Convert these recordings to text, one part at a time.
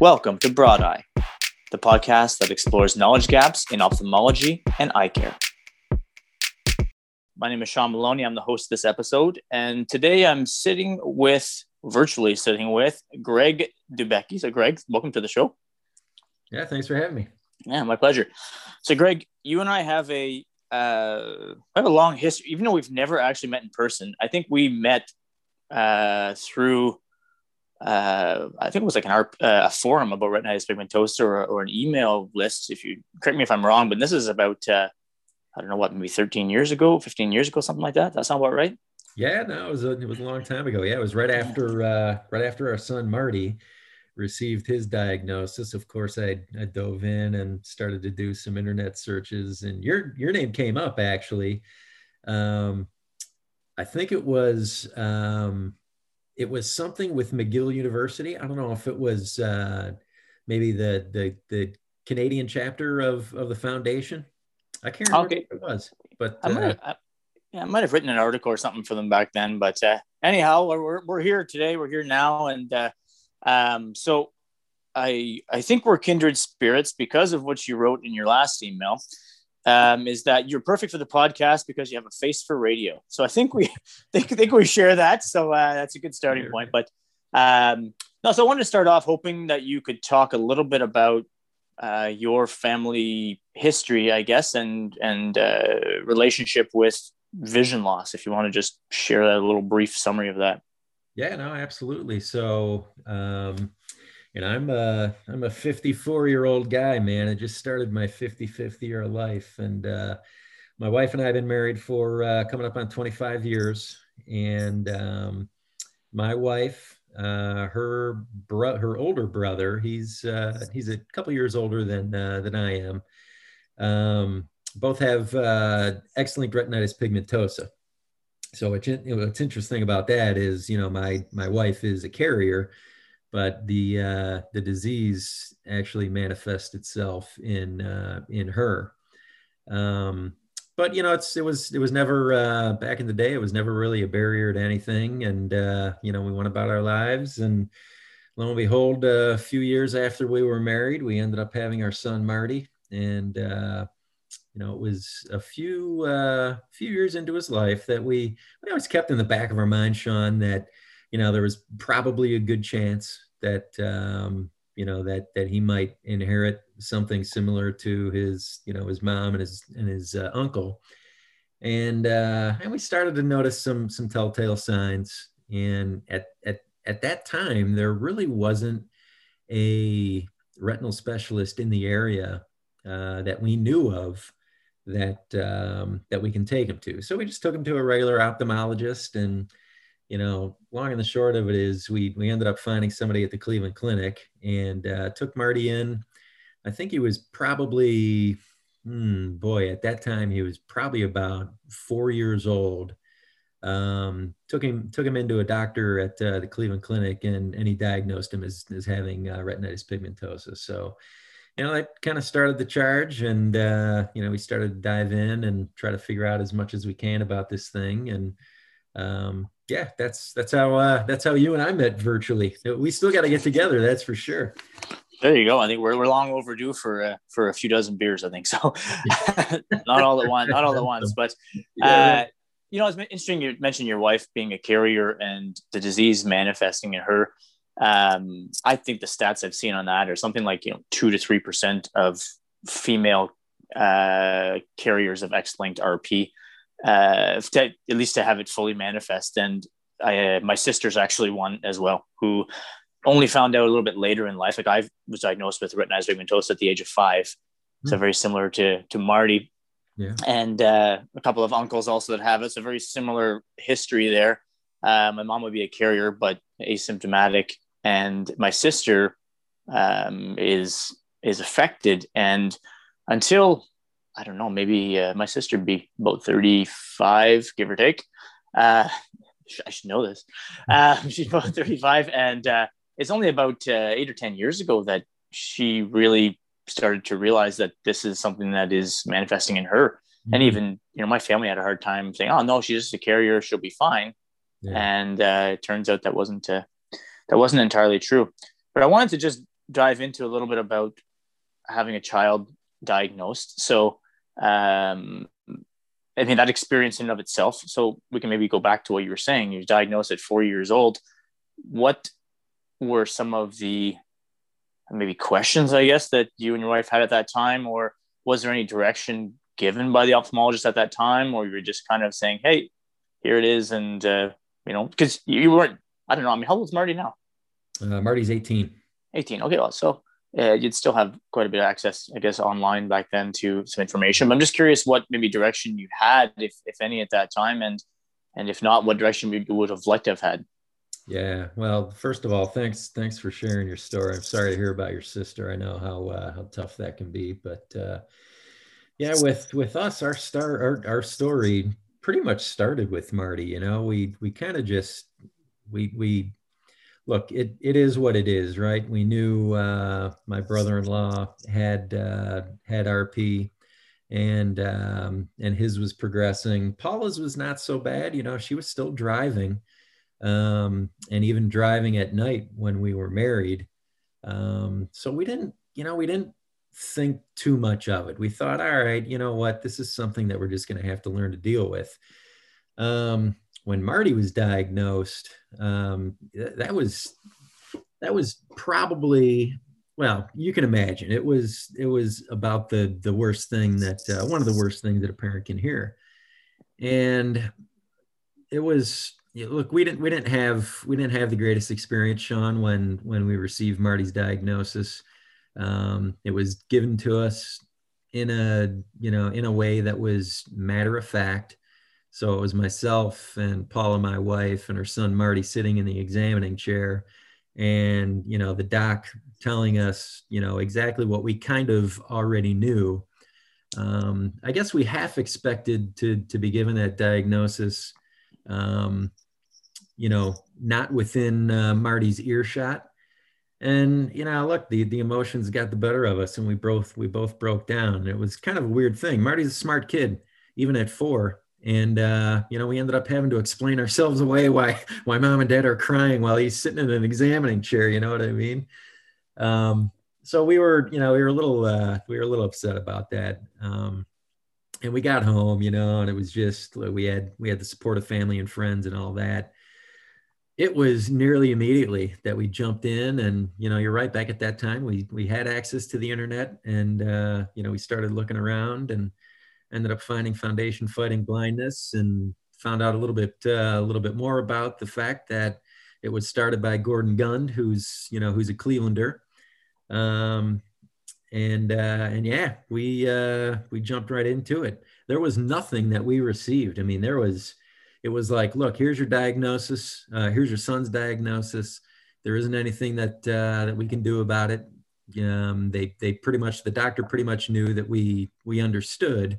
Welcome to Broad Eye, the podcast that explores knowledge gaps in ophthalmology and eye care. My name is Sean Maloney. I'm the host of this episode. And today I'm sitting with, virtually sitting with, Greg Dubecki. So, Greg, welcome to the show. Yeah, thanks for having me. Yeah, my pleasure. So, Greg, you and I have a uh, have a long history, even though we've never actually met in person. I think we met uh, through uh, I think it was like an uh, a forum about retinitis pigmentosa or, or, an email list. If you correct me if I'm wrong, but this is about uh, I don't know what maybe 13 years ago, 15 years ago, something like that. That sound about right? Yeah, no, it was a, it was a long time ago. Yeah, it was right after uh, right after our son Marty received his diagnosis. Of course, I, I dove in and started to do some internet searches, and your your name came up actually. Um, I think it was. Um, it was something with McGill University. I don't know if it was uh, maybe the, the the Canadian chapter of of the foundation. I can't remember okay. what it was, but I might, have, uh, I, yeah, I might have written an article or something for them back then. But uh, anyhow, we're, we're here today. We're here now, and uh, um, so I I think we're kindred spirits because of what you wrote in your last email um, is that you're perfect for the podcast because you have a face for radio. So I think we think, think we share that. So uh, that's a good starting point. But um, no, so I wanted to start off hoping that you could talk a little bit about uh, your family history, I guess, and and uh, relationship with vision loss. If you want to just share a little brief summary of that. Yeah, no, absolutely. So um, and I'm a I'm a 54 year old guy, man. I just started my 55th year of life, and uh, my wife and I have been married for uh, coming up on 25 years. And um, my wife, uh, her bro- her older brother, he's uh, he's a couple years older than uh, than I am. Um, both have uh, X-linked retinitis pigmentosa. So what's interesting about that is, you know, my my wife is a carrier but the uh, the disease actually manifests itself in uh, in her. Um, but you know, it's it was it was never uh, back in the day. It was never really a barrier to anything, and uh, you know, we went about our lives. And lo and behold, a few years after we were married, we ended up having our son Marty, and uh, you know, it was a few uh, few years into his life that we we always kept in the back of our mind, Sean, that you know, there was probably a good chance that um, you know that that he might inherit something similar to his you know his mom and his and his uh, uncle, and uh, and we started to notice some some telltale signs. And at at at that time, there really wasn't a retinal specialist in the area uh, that we knew of that um, that we can take him to. So we just took him to a regular ophthalmologist and you know, long and the short of it is we we ended up finding somebody at the Cleveland Clinic and uh, took Marty in. I think he was probably, hmm, boy, at that time he was probably about four years old. Um, took him took him into a doctor at uh, the Cleveland Clinic and and he diagnosed him as as having uh, retinitis pigmentosa. So, you know, that kind of started the charge, and uh, you know, we started to dive in and try to figure out as much as we can about this thing and um, yeah, that's that's how uh, that's how you and I met virtually. We still got to get together, that's for sure. There you go. I think we're, we're long overdue for uh, for a few dozen beers. I think so. not all at once, not all at once, but uh, you know, it's interesting. You mentioned your wife being a carrier and the disease manifesting in her. Um, I think the stats I've seen on that are something like you know two to three percent of female uh, carriers of X-linked RP uh, to, at least to have it fully manifest. And I, uh, my sister's actually one as well, who only found out a little bit later in life. Like I was diagnosed with retinitis pigmentosa at the age of five, mm. so very similar to to Marty. Yeah. And uh, a couple of uncles also that have it. So very similar history there. Uh, my mom would be a carrier, but asymptomatic, and my sister um, is is affected. And until I don't know, maybe uh, my sister would be about 35, give or take. Uh, I should know this. Uh, she's about 35. And uh, it's only about uh, eight or 10 years ago that she really started to realize that this is something that is manifesting in her. Mm-hmm. And even, you know, my family had a hard time saying, oh, no, she's just a carrier. She'll be fine. Yeah. And uh, it turns out that wasn't, that wasn't entirely true. But I wanted to just dive into a little bit about having a child diagnosed. So, um, I think that experience in and of itself. So we can maybe go back to what you were saying. You're diagnosed at four years old. What were some of the maybe questions, I guess, that you and your wife had at that time, or was there any direction given by the ophthalmologist at that time, or you were just kind of saying, "Hey, here it is," and uh, you know, because you weren't. I don't know. I mean, how old is Marty now? Uh, Marty's 18. 18. Okay, well, so uh, you'd still have quite a bit of access, I guess, online back then to some information. But I'm just curious what maybe direction you had, if if any, at that time, and and if not, what direction you would have liked to have had. Yeah. Well, first of all, thanks thanks for sharing your story. I'm sorry to hear about your sister. I know how uh, how tough that can be, but uh, yeah, with with us, our star our, our story pretty much started with Marty. You know, we we kind of just we we look it it is what it is, right? We knew uh, my brother-in-law had uh, had RP and um, and his was progressing. Paula's was not so bad, you know. She was still driving, um, and even driving at night when we were married. Um, so we didn't, you know, we didn't think too much of it. We thought, all right, you know what, this is something that we're just going to have to learn to deal with. Um, when Marty was diagnosed, um, that was that was probably well, you can imagine it was it was about the the worst thing that uh, one of the worst things that a parent can hear, and it was look, we didn't we didn't have we didn't have the greatest experience, Sean, when when we received Marty's diagnosis. Um, it was given to us in a you know in a way that was matter of fact. So it was myself and Paula, my wife, and her son Marty sitting in the examining chair, and you know the doc telling us you know exactly what we kind of already knew. Um, I guess we half expected to to be given that diagnosis um, you know, not within uh, Marty's earshot. And you know, look, the the emotions got the better of us, and we both we both broke down. It was kind of a weird thing. Marty's a smart kid, even at four, and uh, you know, we ended up having to explain ourselves away why why mom and dad are crying while he's sitting in an examining chair. You know what I mean? Um, so we were, you know, we were a little uh, we were a little upset about that. Um, and we got home, you know, and it was just we had we had the support of family and friends and all that. It was nearly immediately that we jumped in, and you know, you're right. Back at that time, we we had access to the internet, and uh, you know, we started looking around and ended up finding Foundation Fighting Blindness, and found out a little bit uh, a little bit more about the fact that it was started by Gordon Gund, who's you know who's a Clevelander. Um, and uh, and yeah, we uh, we jumped right into it. There was nothing that we received. I mean, there was it was like, look, here's your diagnosis. Uh, here's your son's diagnosis. There isn't anything that uh, that we can do about it. Um, they they pretty much the doctor pretty much knew that we we understood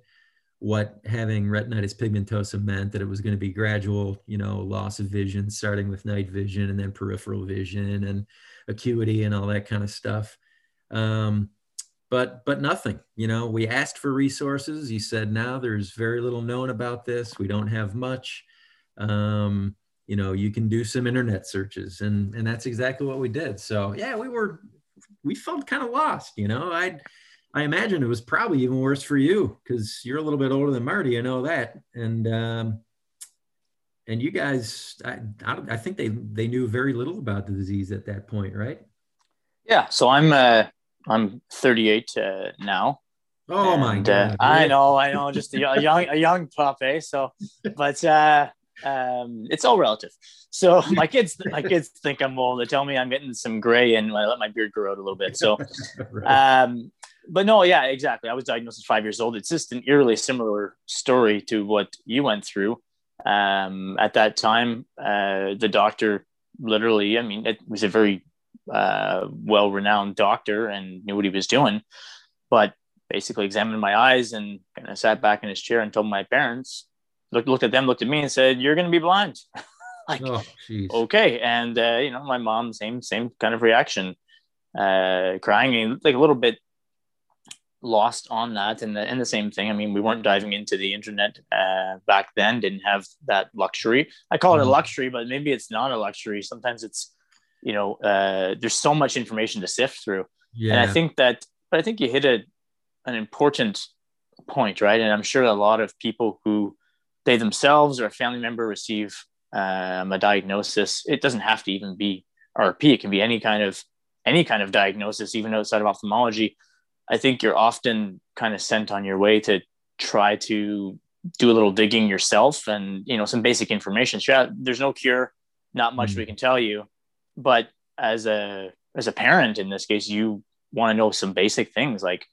what having retinitis pigmentosa meant that it was going to be gradual you know loss of vision starting with night vision and then peripheral vision and acuity and all that kind of stuff. Um, but but nothing you know? We asked for resources. He said now there's very little known about this. We don't have much. Um, you know you can do some internet searches. And and that's exactly what we did. So yeah we were we felt kind of lost you know? I i imagine it was probably even worse for you because you're a little bit older than marty i know that and um and you guys I, I think they they knew very little about the disease at that point right yeah so i'm uh I'm 38 uh, now. Oh and, my uh, god! Uh, I know, I know, just a young, a young pup, eh? So, but uh, um, it's all relative. So my kids, my kids think I'm old. They tell me I'm getting some gray, and I let my beard grow out a little bit. So, right. um, but no, yeah, exactly. I was diagnosed at five years old. It's just an eerily similar story to what you went through. Um, at that time, uh, the doctor literally, I mean, it was a very uh, well-renowned doctor and knew what he was doing, but basically examined my eyes and kind of sat back in his chair and told my parents, looked looked at them, looked at me, and said, "You're going to be blind." like, oh, okay, and uh, you know, my mom, same same kind of reaction, uh, crying, like a little bit lost on that and the, and the same thing i mean we weren't diving into the internet uh, back then didn't have that luxury i call it a mm-hmm. luxury but maybe it's not a luxury sometimes it's you know, uh, there's so much information to sift through. Yeah. And I think that, but I think you hit a, an important point, right? And I'm sure a lot of people who they themselves or a family member receive um, a diagnosis, it doesn't have to even be RP. It can be any kind of any kind of diagnosis, even outside of ophthalmology. I think you're often kind of sent on your way to try to do a little digging yourself and you know some basic information. Yeah, there's no cure, not much mm-hmm. we can tell you, but as a as a parent in this case, you want to know some basic things like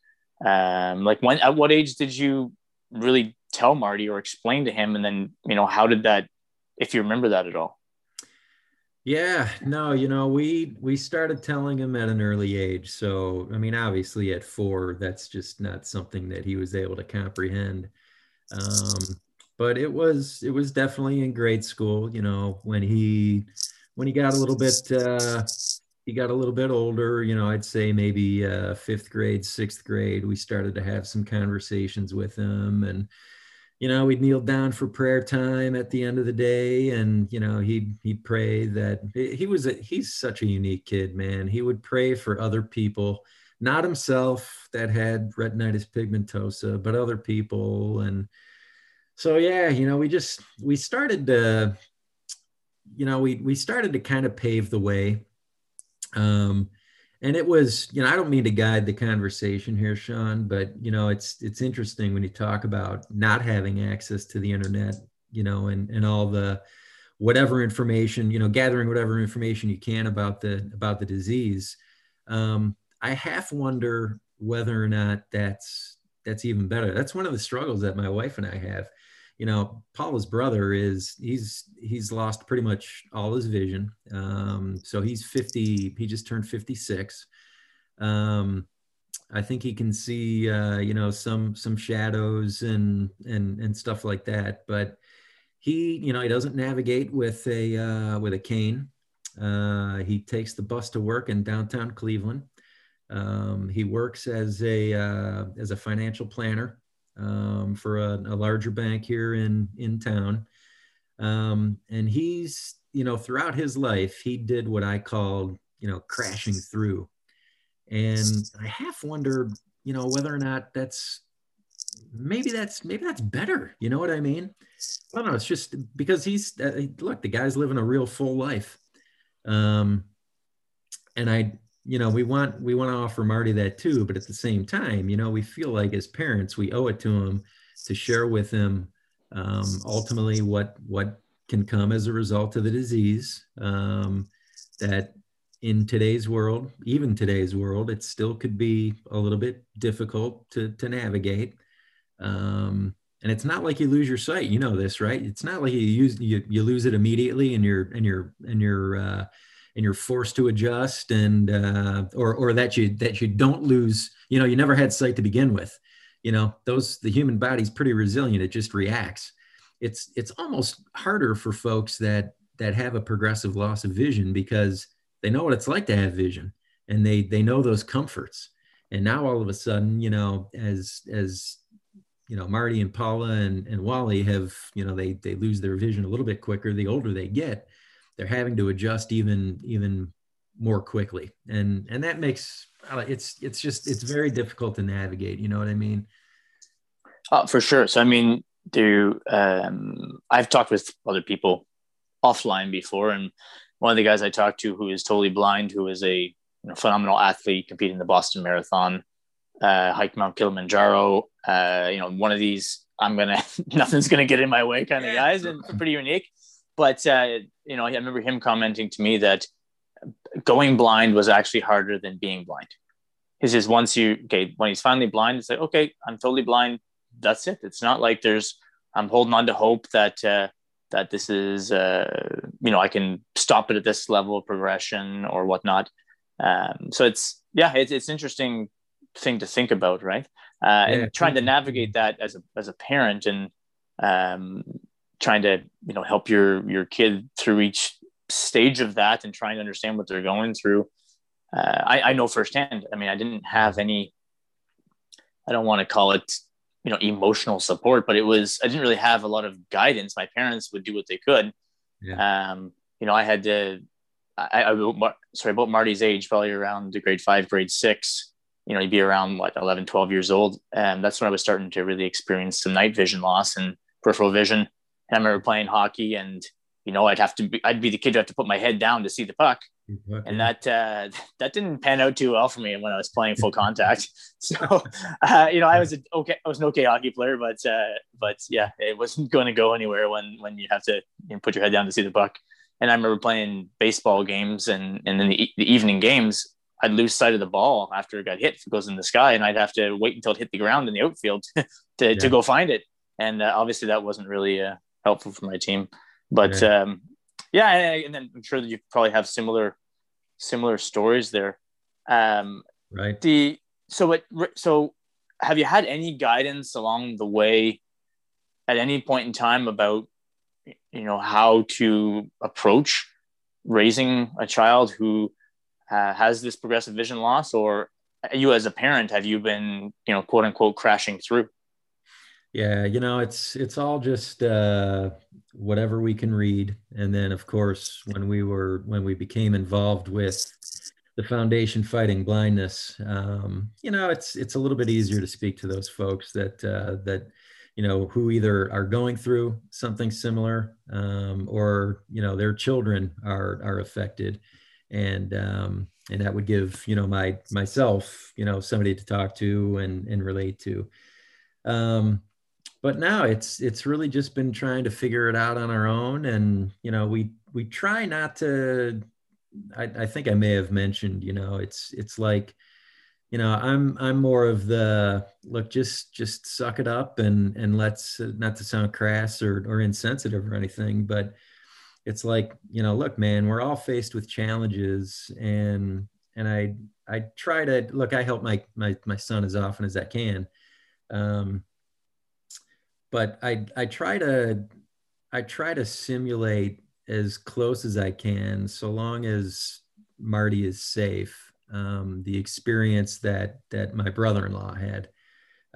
um, like when at what age did you really tell Marty or explain to him, and then you know how did that, if you remember that at all? Yeah, no, you know, we we started telling him at an early age. So, I mean, obviously at 4, that's just not something that he was able to comprehend. Um, but it was it was definitely in grade school, you know, when he when he got a little bit uh he got a little bit older, you know, I'd say maybe uh 5th grade, 6th grade, we started to have some conversations with him and you know, we'd kneel down for prayer time at the end of the day, and you know, he'd he'd pray that he was a, he's such a unique kid, man. He would pray for other people, not himself that had retinitis pigmentosa, but other people, and so yeah, you know, we just we started to, you know, we we started to kind of pave the way. Um, and it was you know i don't mean to guide the conversation here sean but you know it's it's interesting when you talk about not having access to the internet you know and and all the whatever information you know gathering whatever information you can about the about the disease. Um, i half wonder whether or not that's that's even better. That's one of the struggles that my wife and i have you know, Paula's brother is he's he's lost pretty much all his vision. Um, so he's 50. He just turned 56. Um, I think he can see uh, you know some some shadows and and and stuff like that. But he you know he doesn't navigate with a uh, with a cane. Uh, he takes the bus to work in downtown Cleveland. Um, he works as a uh, as a financial planner um, for a, a, larger bank here in in town. Um, and he's, you know, throughout his life, he did what I called, you know, crashing through. And I half wondered, you know, whether or not that's maybe that's maybe that's better. You know what I mean? I don't know. It's just because he's uh, look, the guy's living a real full life. Um, and I you know we want we want to offer marty that too but at the same time you know we feel like as parents we owe it to him to share with him um, ultimately what what can come as a result of the disease um, that in today's world even today's world it still could be a little bit difficult to to navigate. Um, and it's not like you lose your sight. You know this right? It's not like you use you, you lose it immediately and you're and you're and you're uh, and you're forced to adjust and uh, or or that you that you don't lose you know you never had sight to begin with you know those the human body's pretty resilient it just reacts. It's it's almost harder for folks that that have a progressive loss of vision because they know what it's like to have vision and they they know those comforts. And now all of a sudden you know as as you know marty and paula and, and wally have you know they they lose their vision a little bit quicker the older they get they're having to adjust even even more quickly. And and that makes it's it's just it's very difficult to navigate you know what i mean? Uh, for sure. So i mean do um, i've talked with other people offline before and one of the guys i talked to who is totally blind who is a you know, phenomenal athlete competing in the boston marathon uh, hike mount kilimanjaro uh, you know one of these i'm gonna nothing's gonna get in my way kind of guys and pretty unique but uh, you know, I remember him commenting to me that going blind was actually harder than being blind. He says once you okay, when he's finally blind, it's like okay, I'm totally blind. That's it. It's not like there's I'm holding on to hope that uh, that this is uh, you know I can stop it at this level of progression or whatnot. Um, so it's yeah, it's it's interesting thing to think about, right? Uh, yeah. And trying to navigate that as a as a parent and um, trying to you know help your your kid through each stage of that and trying to understand what they're going through uh, I, I know firsthand i mean i didn't have any i don't want to call it you know emotional support but it was i didn't really have a lot of guidance my parents would do what they could yeah. um, you know i had to I, I sorry about Marty's age, probably around the grade five, grade six. You know, he'd be around what 11, 12 years old, and that's when I was starting to really experience some night vision loss and peripheral vision. And I remember playing hockey, and you know, I'd have to be, I'd be the kid who had to put my head down to see the puck, and that uh, that didn't pan out too well for me when I was playing full contact. So, uh, you know, I was a, okay, I was an okay hockey player, but uh, but yeah, it wasn't going to go anywhere when when you have to you know, put your head down to see the puck. And I remember playing baseball games, and and then the, the evening games, I'd lose sight of the ball after it got hit. If it goes in the sky, and I'd have to wait until it hit the ground in the outfield to yeah. to go find it. And uh, obviously, that wasn't really uh, helpful for my team. But yeah. um, yeah, and then I'm sure that you probably have similar similar stories there. Um, right. The so what so have you had any guidance along the way at any point in time about you know how to approach raising a child who uh, has this progressive vision loss or you as a parent have you been you know quote unquote crashing through yeah, you know, it's it's all just uh, whatever we can read, and then of course when we were when we became involved with the foundation fighting blindness, um, you know, it's it's a little bit easier to speak to those folks that uh, that you know who either are going through something similar um, or you know their children are are affected, and um, and that would give you know my myself you know somebody to talk to and and relate to. Um, but now it's it's really just been trying to figure it out on our own and you know we we try not to I, I think i may have mentioned you know it's it's like you know i'm i'm more of the look just just suck it up and and let's not to sound crass or or insensitive or anything but it's like you know look man we're all faced with challenges and and i i try to look i help my my my son as often as i can. Um but I I try to I try to simulate as close as I can, so long as Marty is safe. Um, the experience that that my brother-in-law had.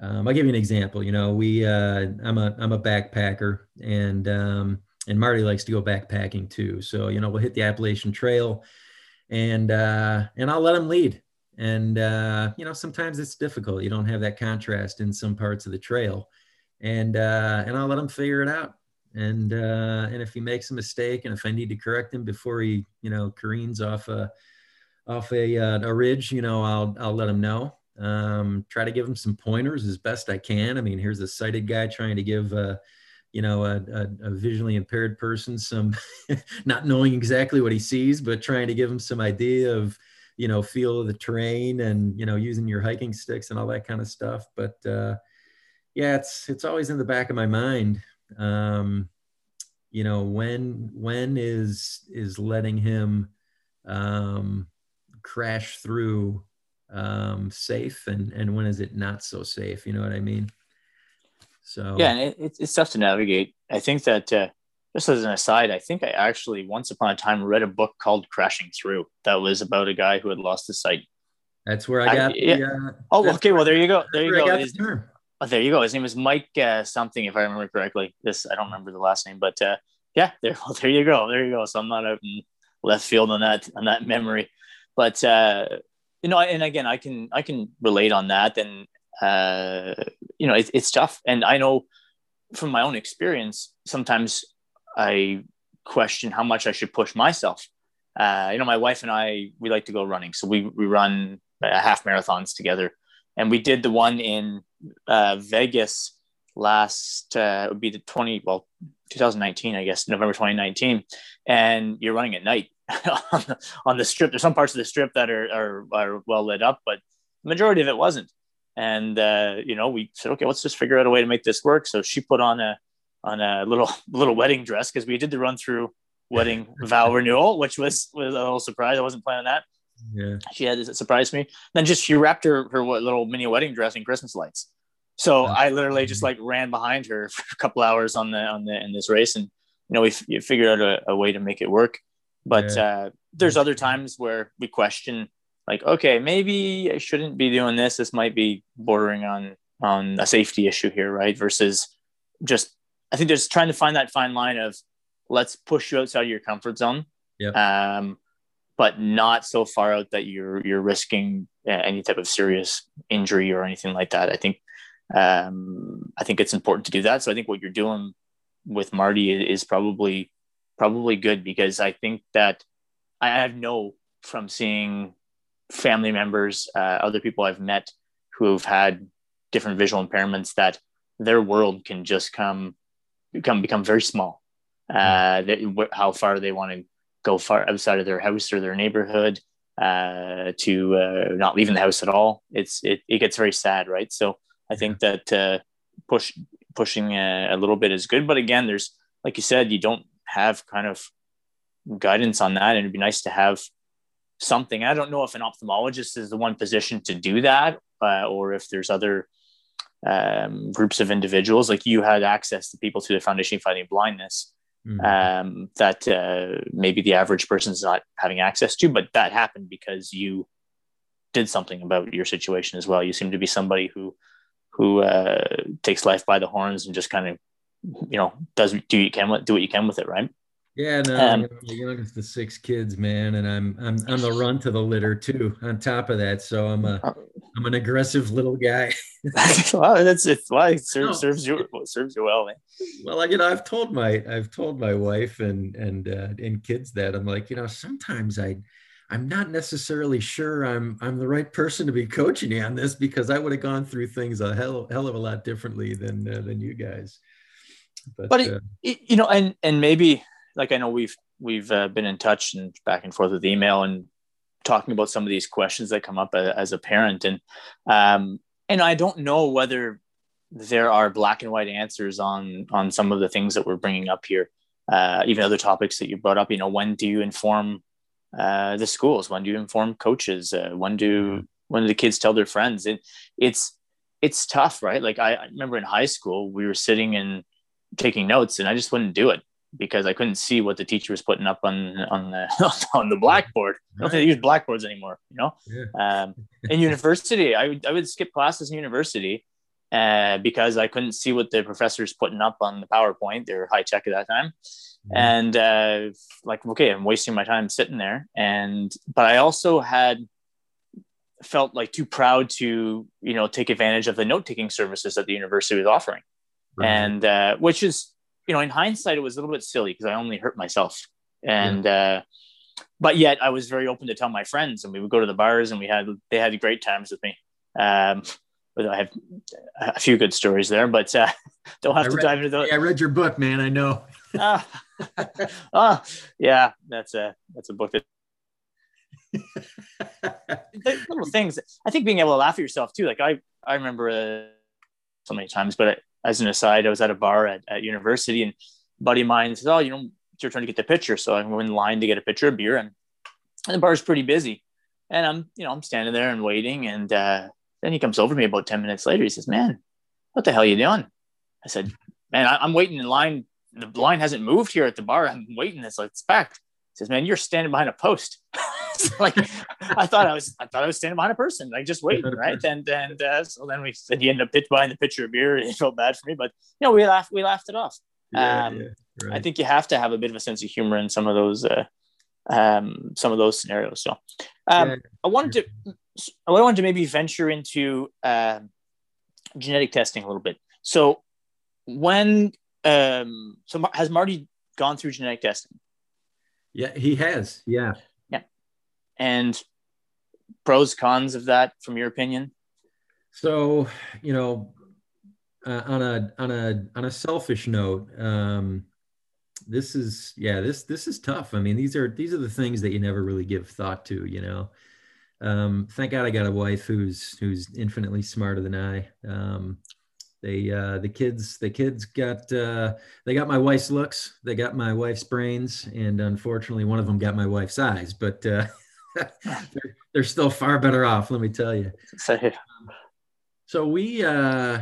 Um, I'll give you an example. You know, we uh, I'm a I'm a backpacker, and um, and Marty likes to go backpacking too. So you know, we'll hit the Appalachian Trail, and uh, and I'll let him lead. And uh, you know, sometimes it's difficult. You don't have that contrast in some parts of the trail and uh, and I'll let him figure it out. And uh, and if he makes a mistake, and if I need to correct him before he you know careens off a off a uh, a ridge, you know I'll I'll let him know. Um, try to give him some pointers as best I can. I mean, here's a sighted guy trying to give. Uh, you know, a, a, a, visually impaired person some not knowing exactly what he sees, but trying to give him some idea of, you know, feel of the terrain and, you know, using your hiking sticks and all that kind of stuff. But, uh, yeah, it's it's always in the back of my mind. Um, you know, when when is is letting him um, crash through um, safe, and and when is it not so safe? You know what I mean? So yeah, and it, it's tough to navigate. I think that uh, just as an aside, I think I actually once upon a time read a book called Crashing Through that was about a guy who had lost his sight. That's where I got. I, yeah. uh, oh, okay. Well, there you go. There you go. Oh, there you go. His name is Mike uh, something, if I remember correctly. This I don't remember the last name, but uh, yeah, there. Well, there you go. There you go. So I'm not out in left field on that on that memory, but uh, you know, and again, I can I can relate on that, and uh, you know, it, it's tough, and I know from my own experience, sometimes I question how much I should push myself. Uh, you know, my wife and I we like to go running, so we we run uh, half marathons together, and we did the one in uh, Vegas last uh, would be the 20 well 2019 I guess November 2019 and you're running at night on, the, on the strip. There's some parts of the strip that are, are, are well lit up but the majority of it wasn't. And uh, you know we said okay let's just figure out a way to make this work. So she put on a on a little little wedding dress because we did the run through wedding vow renewal which was was a little surprise. I wasn't planning that yeah. She had this. it surprised me. Then just she wrapped her her little mini wedding dress in Christmas lights. So I literally just like ran behind her for a couple hours on the on the in this race, and you know we f- figured out a, a, way to make it work. But yeah. uh, there's other times where we question, like, okay, maybe I shouldn't be doing this. This might be bordering on on a safety issue here, right? Versus just, I think there's trying to find that fine line of let's push you outside of your comfort zone. Yeah. Um, but not so far out that you're you're risking uh, any type of serious injury or anything like that. I think um, I think it's important to do that. So I think what you're doing with Marty is probably probably good because I think that I have know from seeing family members, uh, other people I've met who have had different visual impairments that their world can just come become become very small. Uh, that, how far they want to go far outside of their house or their neighborhood uh, to uh, not leaving the house at all. It's it, it gets very sad, right? So I think that uh, push pushing a, a, little bit is good, but again, there's like you said, you don't have kind of guidance on that, and it'd be nice to have something. I don't know if an ophthalmologist is the one position to do that, uh, or if there's other um, groups of individuals. Like you had access to people through the Foundation Fighting Blindness mm-hmm. um, that uh, maybe the average person is not having access to, but that happened because you did something about your situation as well. You seem to be somebody who who uh, takes life by the horns and just kind of you know does do you can do what you can with it, right? Yeah, no, um, the youngest of six kids, man, and I'm I'm I'm the run to the litter too. On top of that, so I'm a uh, I'm an aggressive little guy. well, that's it's why it serves, serves you serves you well, man. Well, you know, I've told my I've told my wife and and uh, and kids that I'm like, you know, sometimes I I'm not necessarily sure I'm I'm the right person to be coaching you on this because I would have gone through things a hell hell of a lot differently than uh, than you guys. But, but it, uh, it, you know, and and maybe like I know we've we've uh, been in touch and back and forth with email and talking about some of these questions that come up as a parent. And um, and I don't know whether there are black and white answers on on some of the things that we're bringing up here uh, even other topics that you brought up. You know when do you inform uh, the schools? When do you inform coaches? Uh, when do when do the kids tell their friends? It, it's it's tough right? Like I, I remember in high school we were sitting and taking notes and I just wouldn't do it because I couldn't see what the teacher was putting up on on the on the blackboard. I don't think they use blackboards anymore. You know, yeah. um, in university, I would I would skip classes in university uh, because I couldn't see what the professor's putting up on the PowerPoint. They were high tech at that time, and uh, like okay, I'm wasting my time sitting there. And but I also had felt like too proud to you know take advantage of the note taking services that the university was offering, right. and uh, which is you know, in hindsight, it was a little bit silly because I only hurt myself. And, yeah. uh, but yet I was very open to tell my friends and we would go to the bars and we had, they had great times with me. Um, but I have a few good stories there, but uh, don't have I to read, dive into those. I read your book, man. I know. ah, oh, yeah, that's a, that's a book that little things. I think being able to laugh at yourself too. Like I, I remember uh, so many times, but as an aside, I was at a bar at, at university and buddy of mine says, Oh, you know, it's your turn to get the picture. So I'm in line to get a picture of beer and, and the bar's pretty busy. And I'm, you know, I'm standing there and waiting. And uh, then he comes over to me about 10 minutes later. He says, Man, what the hell are you doing? I said, Man, I, am waiting in line. The line hasn't moved here at the bar. I'm waiting. It's like, it's packed. He says, Man, you're standing behind a post. like I thought I was I thought I was standing behind a person, like just waiting, right? And and uh, so then we said he ended up pitch behind the pitcher of beer. And it felt bad for me, but you know we laughed we laughed it off. Yeah, um, yeah, right. I think you have to have a bit of a sense of humor in some of those uh, um, some of those scenarios. So um, yeah. I wanted to I wanted to maybe venture into uh, genetic testing a little bit. So when um, so has Marty gone through genetic testing? Yeah, he has. Yeah and pros cons of that from your opinion? So you know uh, on a on a on a selfish note um this is yeah this this is tough. I mean these are these are the things that you never really give thought to you know? Um thank god i got a wife who's who's infinitely smarter than i. Um they uh the kids the kids got uh they got my wife's looks they got my wife's brains and unfortunately one of them got my wife's eyes but uh they're, they're, still far better off, let me tell you. So we, uh,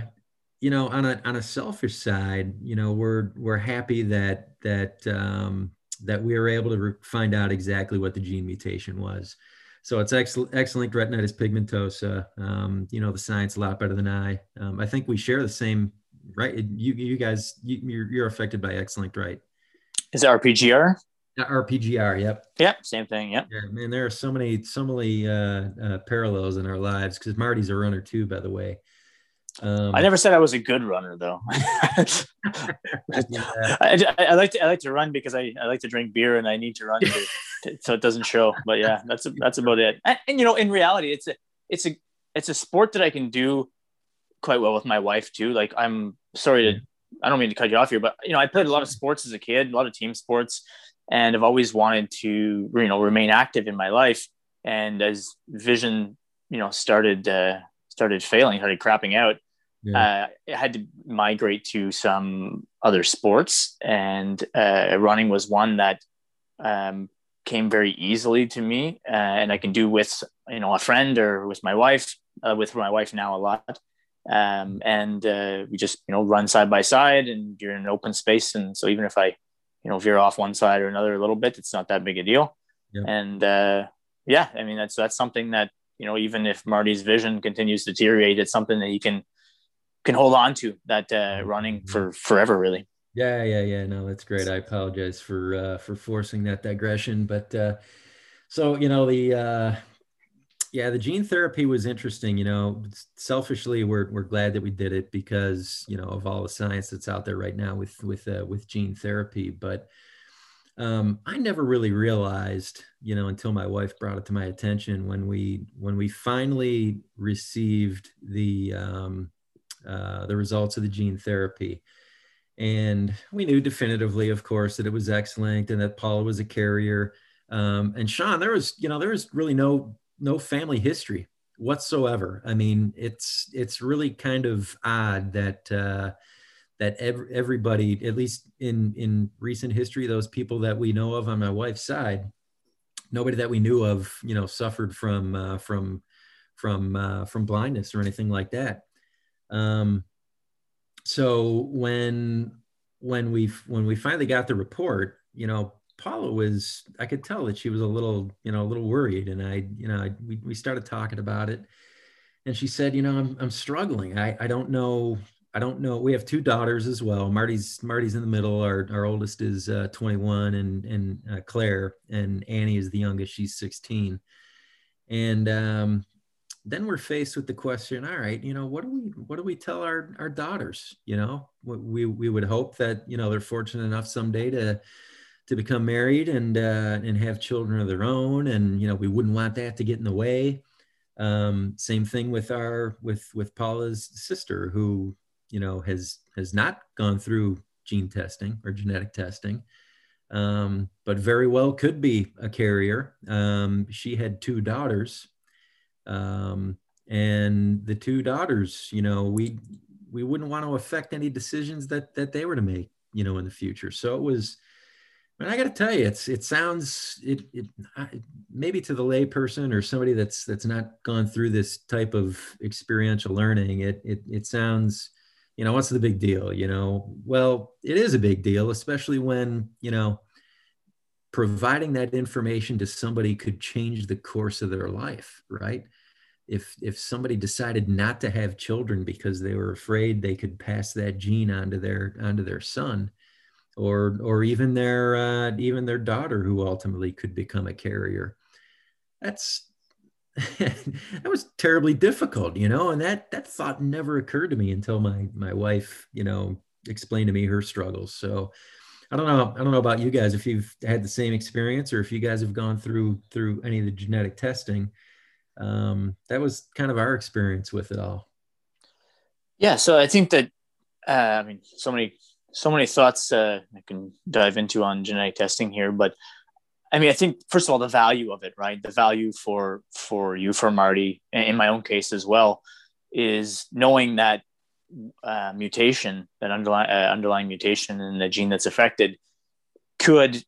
you know, on a on a selfish side, you know, we're we're happy that that um, that we were able to re- find out exactly what the gene mutation was. So it's excellent, X-linked retinitis pigmentosa. Um, you know the science a lot better than I. Um, I think we share the same, right? You you guys, you, you're, you're affected by X-linked, right? Is it RPGR? RPGR. Yep. Yep. Same thing. Yep. Yeah, man. There are so many, so many uh, uh, parallels in our lives because Marty's a runner too, by the way. Um, I never said I was a good runner, though. I, I, I, like to I like to run because I, I like to drink beer and I need to run to, to, so it doesn't show. But yeah, that's that's about it. And, and, you know, in reality, it's a it's a it's a sport that I can do quite well with my wife too. Like I'm sorry to I don't mean to cut you off here, but you know, I played a lot of sports as a kid, a lot of team sports, and I've always wanted to you know remain active in my life. And as vision, you know, started uh, started failing, started crapping out, yeah. uh, I had to migrate to some other sports, and uh, running was one that um, came very easily to me, uh, and I can do with you know a friend or with my wife. Uh, with my wife now a lot, um, and uh, we just you know run side by side, and you're in an open space, and so even if I you know veer off one side or another a little bit, it's not that big a deal. Yeah. And uh, yeah, I mean that's that's something that you know even if Marty's vision continues to deteriorate, it's something that he can can hold on to that uh, running for forever, really. Yeah, yeah, yeah. No, that's great. I apologize for uh, for forcing that digression, but uh, so you know the uh, yeah the gene therapy was interesting. You know, selfishly, we're we're glad that we did it because you know of all the science that's out there right now with with uh, with gene therapy, but. Um, I never really realized, you know, until my wife brought it to my attention when we when we finally received the um, uh, the results of the gene therapy. And we knew definitively, of course, that it was X-linked and that Paula was a carrier. Um, and Sean, there was, you know, there was really no no family history whatsoever. I mean, it's it's really kind of odd that uh, that ev- everybody, at least in in recent history, those people that we know of on my wife's side, nobody that we knew of, you know, suffered from uh, from from uh, from blindness or anything like that. Um, so when when we when we finally got the report, you know, Paula was I could tell that she was a little you know a little worried, and I you know I, we we started talking about it, and she said, you know, I'm I'm struggling. I I don't know. I don't know. We have two daughters as well. Marty's Marty's in the middle. Our our oldest is uh, 21, and and uh, Claire and Annie is the youngest. She's 16, and um, then we're faced with the question all right you know what do we what do we tell our our daughters you know we we would hope that you know they're fortunate enough someday to to become married and uh, and have children of their own. And you know we wouldn't want that to get in the way. Um, same thing with our with with paula's sister who you know has has not gone through gene testing or genetic testing um, but very well could be a carrier. Um, she had two daughters um, and the two daughters you know we we wouldn't want to affect any decisions that that they were to make you know in the future. So it was and I got to tell you, it's it sounds it it maybe to the layperson or somebody that's that's not gone through this type of experiential learning. It it it sounds, you know, what's the big deal? You know, well, it is a big deal, especially when you know providing that information to somebody could change the course of their life, right? If if somebody decided not to have children because they were afraid they could pass that gene onto their onto their son, or or even their uh, even their daughter who ultimately could become a carrier, that's that was terribly difficult, you know, and that that thought never occurred to me until my my wife, you know, explained to me her struggles. So I don't know. I don't know about you guys if you've had the same experience or if you guys have gone through through any of the genetic testing. Um, that was kind of our experience with it all. Yeah. So I think that uh, I mean, so many so many thoughts uh, I can dive into on genetic testing here, but I mean, I think first of all the value of it, right? The value for for you, for Marty, in my own case as well, is knowing that uh, mutation, that underlying uh, underlying mutation in the gene that's affected, could,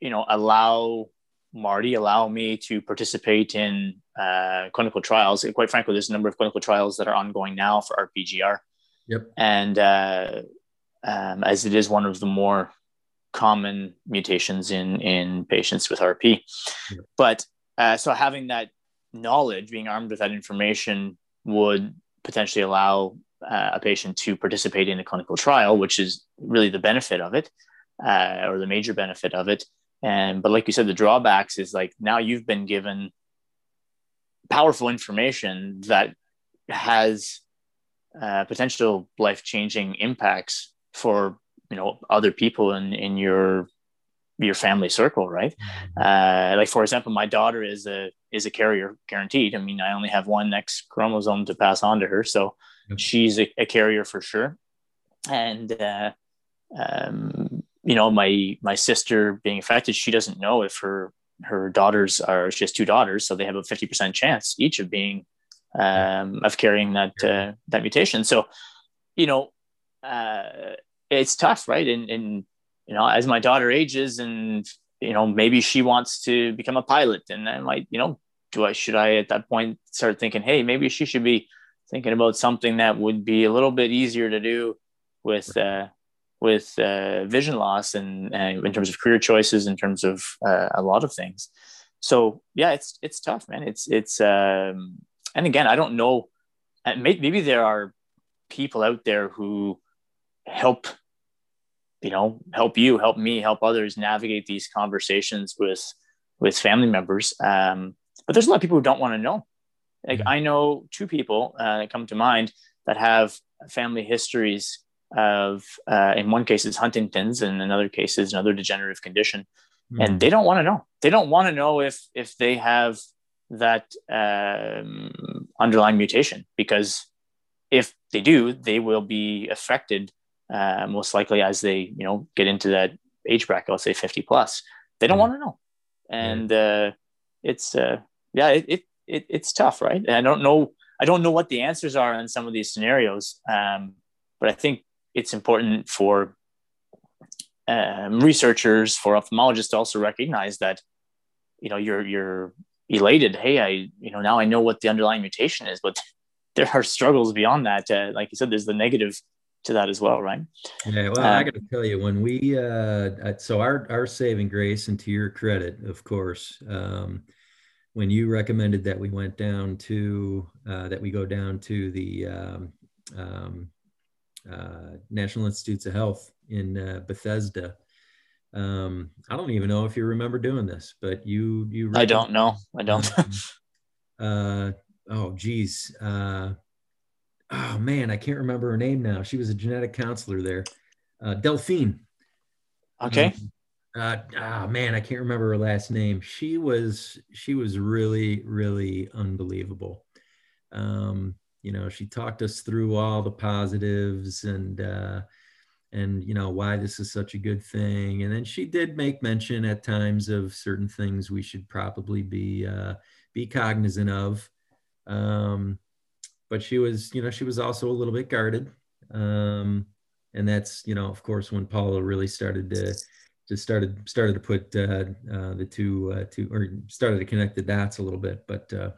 you know, allow Marty, allow me to participate in uh, clinical trials. And quite frankly, there's a number of clinical trials that are ongoing now for RPGR. Yep. And uh, um, as it is one of the more common mutations in in patients with RP. But uh, so having that knowledge, being armed with that information, would potentially allow uh, a patient to participate in a clinical trial, which is really the benefit of it, uh, or the major benefit of it. And but like you said, the drawbacks is like now you've been given powerful information that has uh, potential life changing impacts for you know other people in in your your family circle, right? Mm-hmm. Uh, like for example, my daughter is a is a carrier guaranteed. I mean, I only have one X chromosome to pass on to her, so yep. she's a, a, carrier for sure. And uh, um, you know, my my sister being affected, she doesn't know if her her daughters are. She has two daughters, so they have a fifty percent chance each of being um, of carrying that uh, that mutation. So, you know, uh, it's tough, right? And and you know, as my daughter ages and you know, maybe she wants to become a pilot and I might, you know, do I, should I at that point start thinking, Hey, maybe she should be thinking about something that would be a little bit easier to do with, uh, with uh, vision loss and, and in terms of career choices, in terms of uh, a lot of things. So yeah, it's, it's tough, man. It's, it's, um, and again, I don't know, maybe there are people out there who help you know help you help me help others navigate these conversations with with family members um, but there's a lot of people who don't want to know like mm-hmm. i know two people uh, that come to mind that have family histories of uh, in one case it's huntington's and in another case is another degenerative condition mm-hmm. and they don't want to know they don't want to know if if they have that um, underlying mutation because if they do they will be affected uh, most likely as they you know get into that age bracket let's say 50 plus they don't mm-hmm. want to know and uh, it's uh, yeah it, it, it, it's tough right? And i don't know i don't know what the answers are in some of these scenarios um, but i think it's important for um, researchers for ophthalmologists to also recognize that you know you're you're elated. Hey i you know now i know what the underlying mutation is but there are struggles beyond that. Uh, like you said there's the negative to that as well, right? Yeah, well, I um, got to tell you, when we uh, so our our saving grace, and to your credit, of course, um, when you recommended that we went down to uh, that we go down to the um, um, uh, National Institutes of Health in uh, Bethesda. Um, I don't even know if you remember doing this, but you you. I don't know. I don't. uh, oh, geez. Uh, oh man, I can't remember her name now. She was a genetic counselor there, uh, Delphine. Okay. Um, uh, oh man, I can't remember her last name. She was she was really really unbelievable. Um, you know, she talked us through all the positives and uh, and you know why this is such a good thing. And then she did make mention at times of certain things we should probably be uh, be cognizant of. Um, but she was, you know, she was also a little bit guarded. Um, and that's, you know, of course, when Paula really started to, just started started to put uh, uh, the two uh, two or started to connect the dots a little bit. But uh,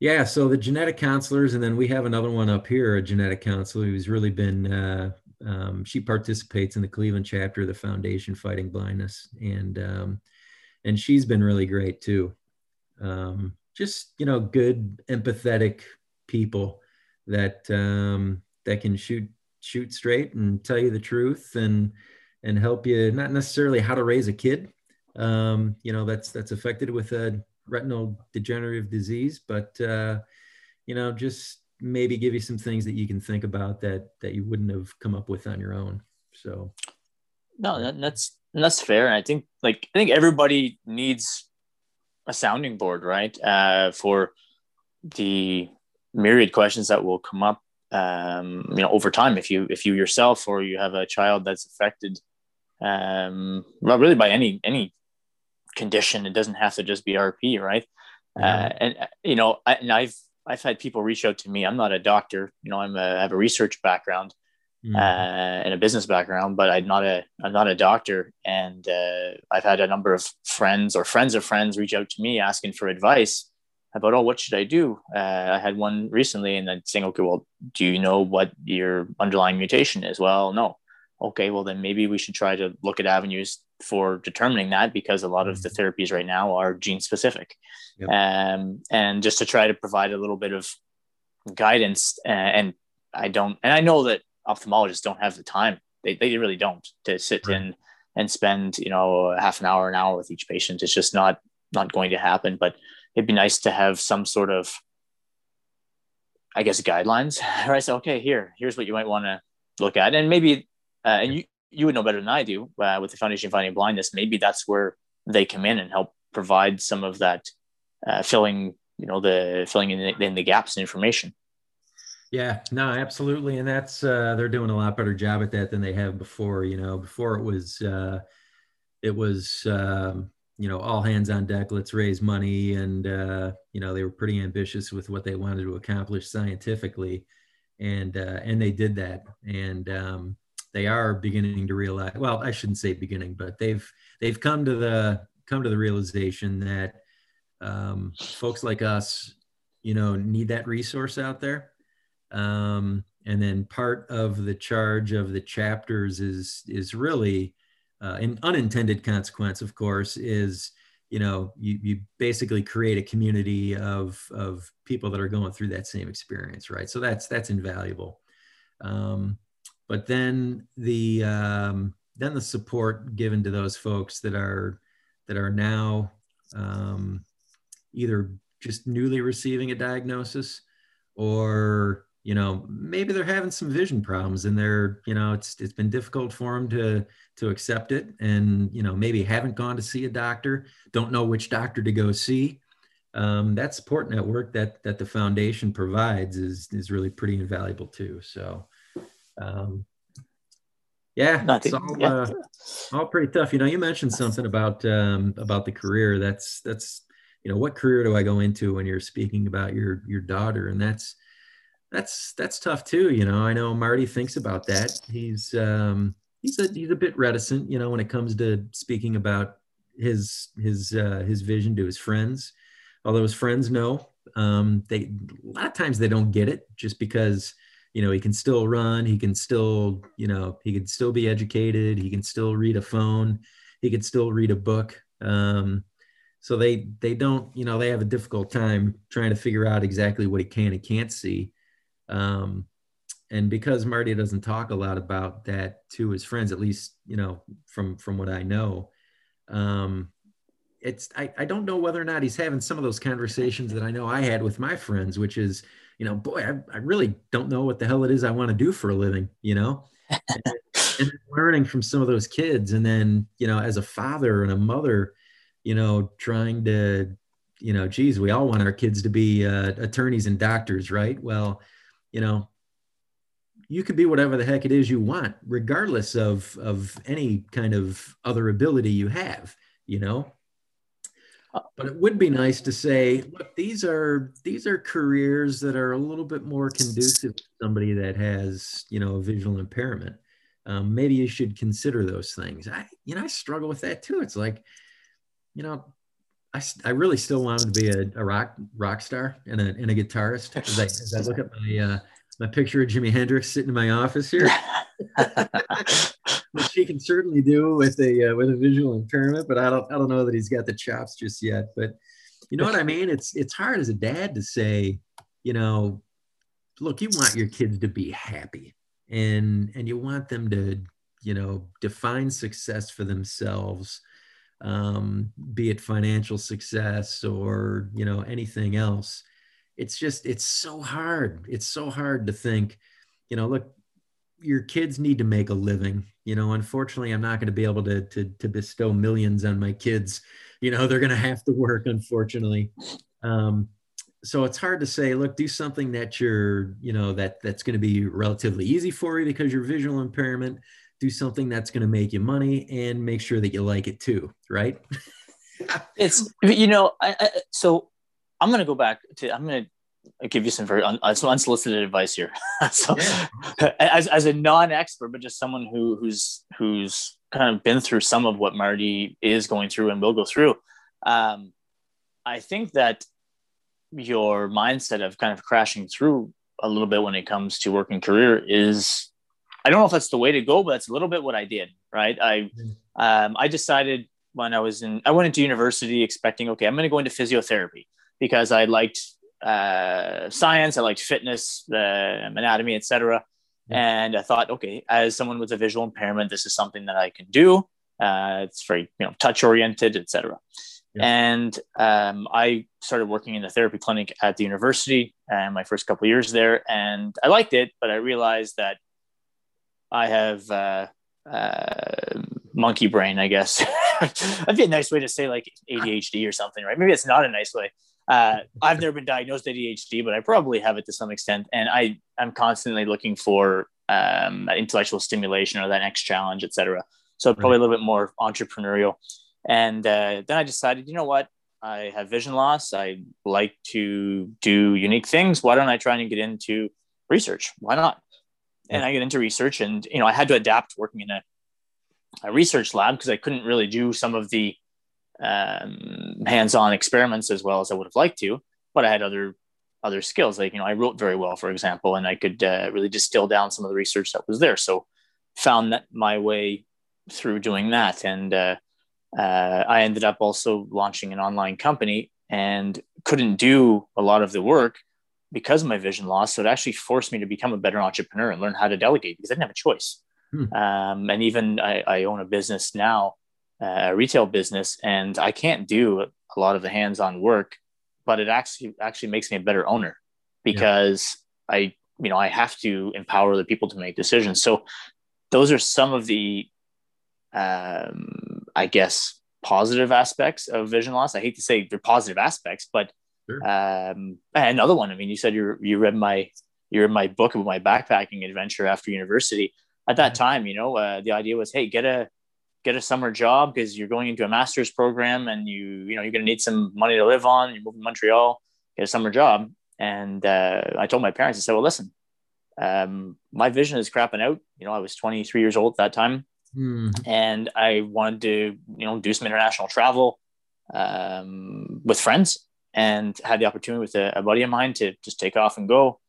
yeah, so the genetic counselors, and then we have another one up here, a genetic counselor who's really been. Uh, um, she participates in the Cleveland chapter of the Foundation Fighting Blindness, and um, and she's been really great too. Um, just you know, good, empathetic people that um, that can shoot shoot straight and tell you the truth and and help you not necessarily how to raise a kid. Um, you know that's that's affected with a retinal degenerative disease but uh, you know just maybe give you some things that you can think about that that you wouldn't have come up with on your own. So no that, that's that's fair. And i think like i think everybody needs a sounding board right? Uh, for the myriad questions that will come up um, you know over time if you if you yourself or you have a child that's affected um, well, really by any any condition it doesn't have to just be rp right? Uh, and you know I, and i've i've had people reach out to me. I'm not a doctor you know i'm a, i have a research background mm-hmm. uh, and a business background but i'm not a i'm not a doctor and uh, i've had a number of friends or friends of friends reach out to me asking for advice about oh what should i do uh, i had one recently and then saying okay well do you know what your underlying mutation is well no okay well then maybe we should try to look at avenues for determining that because a lot of the mm-hmm. therapies right now are gene specific yep. um, and just to try to provide a little bit of guidance uh, and i don't and i know that ophthalmologists don't have the time. They, they really don't to sit right. in and spend you know half an hour an hour with each patient. It's just not not going to happen. But it'd be nice to have some sort of i guess guidelines right? So okay here here's what you might want to look at. And maybe uh, and you you would know better than i do uh, with the foundation fighting blindness. Maybe that's where they come in and help provide some of that uh, filling you know the filling in the, in the gaps in information yeah, no, absolutely, and that's uh, they're doing a lot better job at that than they have before. You know, before it was uh, it was um, you know all hands on deck, let's raise money, and uh, you know they were pretty ambitious with what they wanted to accomplish scientifically, and uh, and they did that, and um, they are beginning to realize. Well, I shouldn't say beginning, but they've they've come to the come to the realization that um, folks like us, you know, need that resource out there um, and then part of the charge of the chapters is is really uh, an unintended consequence, of course, is you know you, you basically create a community of of people that are going through that same experience, right? So that's that's invaluable. Um, but then the um, then the support given to those folks that are that are now um, either just newly receiving a diagnosis or you know maybe they're having some vision problems and they're you know it's it's been difficult for them to to accept it and you know maybe haven't gone to see a doctor don't know which doctor to go see um, that support network that that the foundation provides is is really pretty invaluable too so um, yeah, it's all, yeah. Uh, all pretty tough. You know, you mentioned something about um, about the career. That's that's you know, what career do I go into when you're speaking about your your daughter, and that's that's that's tough too. You know, I know Marty thinks about that. He's um, he's a he's a bit reticent, you know, when it comes to speaking about his his uh, his vision to his friends. Although his friends know, um, they a lot of times they don't get it just because you know he can still run, he can still you know he can still be educated, he can still read a phone, he can still read a book. Um, so they they don't you know they have a difficult time trying to figure out exactly what he can and can't see um, and because Marty doesn't talk a lot about that to his friends, at least you know from from what I know, um, it's I, I don't know whether or not he's having some of those conversations that I know I had with my friends, which is you know boy I, I really don't know what the hell it is I want to do for a living, you know, and, and learning from some of those kids, and then you know as a father and a mother, you know trying to you know geez we all want our kids to be uh, attorneys and doctors, right? Well you know, you could be whatever the heck it is you want, regardless of of any kind of other ability you have, you know. But it would be nice to say, look, these are these are careers that are a little bit more conducive to somebody that has, you know, a visual impairment. Um, maybe you should consider those things. I, you know, I struggle with that too. It's like, you know, I, I really still wanted to be a, a rock rock star and a, and a guitarist. As I, as I look at my uh, my picture of Jimi Hendrix sitting in my office here, which he can certainly do with a uh, with a visual impairment, but I don't I don't know that he's got the chops just yet. But you know what I mean? It's it's hard as a dad to say, you know, look, you want your kids to be happy, and and you want them to you know define success for themselves um, be it financial success or you know anything else. It's just it's so hard. It's so hard to think you know look your kids need to make a living you know unfortunately i'm not going to be able to, to to bestow millions on my kids you know they're going to have to work unfortunately. Um, so it's hard to say look do something that you're you know that that's going to be relatively easy for you because your visual impairment do something that's going to make you money and make sure that you like it too right it's you know I, I, so i'm going to go back to i'm going to give you some very un, some unsolicited advice here so yeah. as, as a non-expert but just someone who who's who's kind of been through some of what marty is going through and will go through um, i think that your mindset of kind of crashing through a little bit when it comes to working career is I don't know if that's the way to go, but that's a little bit what I did. Right. I mm-hmm. um, I decided when I was in I went into university expecting okay I'm going to go into physiotherapy because I liked uh, science, I liked fitness, the anatomy, etc. And I thought, okay, as someone with a visual impairment, this is something that I can do. Uh, it's very you know touch oriented, etc. Yeah. And um, I started working in the therapy clinic at the university and my first couple years there, and I liked it, but I realized that I have uh, uh, monkey brain, I guess. That'd be a nice way to say like ADHD or something, right? Maybe it's not a nice way. Uh, I've never been diagnosed ADHD, but I probably have it to some extent, and I am constantly looking for um, intellectual stimulation or that next challenge, etc. So probably right. a little bit more entrepreneurial. And uh, then I decided, you know what? I have vision loss. I like to do unique things. Why don't I try and get into research? Why not? And I get into research, and you know, I had to adapt working in a, a research lab because I couldn't really do some of the um, hands-on experiments as well as I would have liked to. But I had other other skills, like you know, I wrote very well, for example, and I could uh, really distill down some of the research that was there. So found that my way through doing that, and uh, uh, I ended up also launching an online company and couldn't do a lot of the work because of my vision loss. So it actually forced me to become a better entrepreneur and learn how to delegate because I didn't have a choice. Hmm. Um, and even I, I, own a business now, uh, a retail business, and I can't do a lot of the hands-on work, but it actually actually makes me a better owner because yeah. I, you know, I have to empower the people to make decisions. So those are some of the um, I guess, positive aspects of vision loss. I hate to say they're positive aspects, but sure. um, another one. I mean, you said you you read my you read my book about my backpacking adventure after university. At that mm-hmm. time, you know, uh, the idea was, hey, get a get a summer job because you're going into a master's program and you you know you're going to need some money to live on. You're moving to Montreal, get a summer job. And uh, I told my parents, I said, well, listen, um, my vision is crapping out. You know, I was 23 years old at that time. Mm. And I wanted to, you know, do some international travel um, with friends and had the opportunity with a, a, buddy of mine to just take off and go.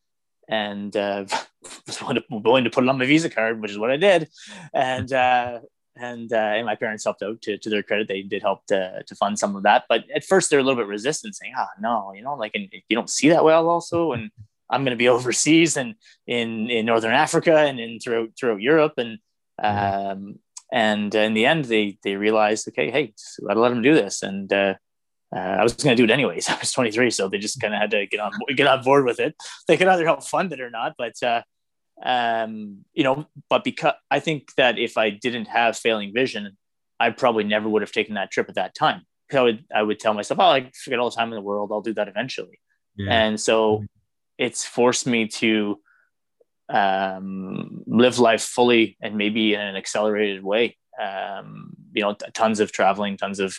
And uh, was willing to, put it on my Visa card, which is what I did. And, uh, and, uh, and my parents helped out to, to their credit. They did help to, to fund some of that. But at first they're a little bit resistant saying, ah, oh, no, you know, like, and you don't see that well also. And I'm going to be overseas and in, in Northern Africa and in throughout, throughout Europe. And, um, and in the end, they they realized, okay, hey, I let them do this, and uh, uh, I was going to do it anyways. I was 23, so they just kind of had to get on get on board with it. They could either help fund it or not, but uh, um, you know, but because I think that if I didn't have failing vision, I probably never would have taken that trip at that time. I would I would tell myself, oh, I forget all the time in the world. I'll do that eventually. Yeah. And so it's forced me to um, live life fully and maybe in an accelerated way. Um, you know, tons of traveling, tons of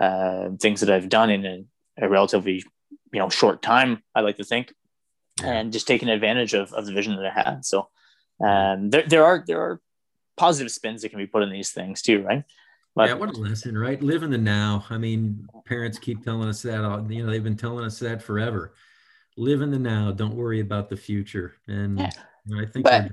uh, things that I've done in a, a, relatively, you know, short time. I like to think, and just taking advantage of, of the vision that I had. So um, there, there are there are positive spins that can be put in these things too, right? But, yeah, what a lesson, right? Live in the now. I mean, parents keep telling us that. You know, they've been telling us that forever. Live in the now. Don't worry about the future. And yeah I think but,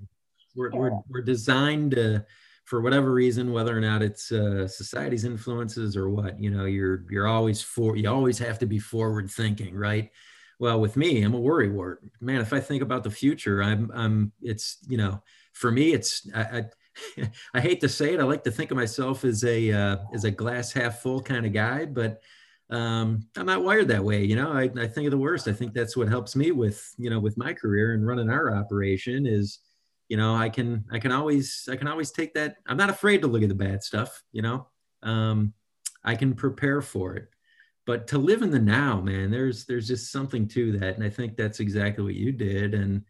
we're, we're, we're, designed to, for whatever reason, whether or not it's uh, society's influences or what, you know, you're, you're always for, you always have to be forward thinking, right? Well, with me, I'm a worrywart. man. If I think about the future, I'm, I'm, it's, you know, for me, it's, I, I I hate to say it. I like to think of myself as a uh, as a glass half full kind of guy, but um, I'm not wired that way. You know, I, I think of the worst. I think that's what helps me with, you know, with my career and running our operation is, you know, I can, I can always, I can always take that. I'm not afraid to look at the bad stuff, you know, um, I can prepare for it, but to live in the now, man, there's, there's just something to that. And I think that's exactly what you did. And,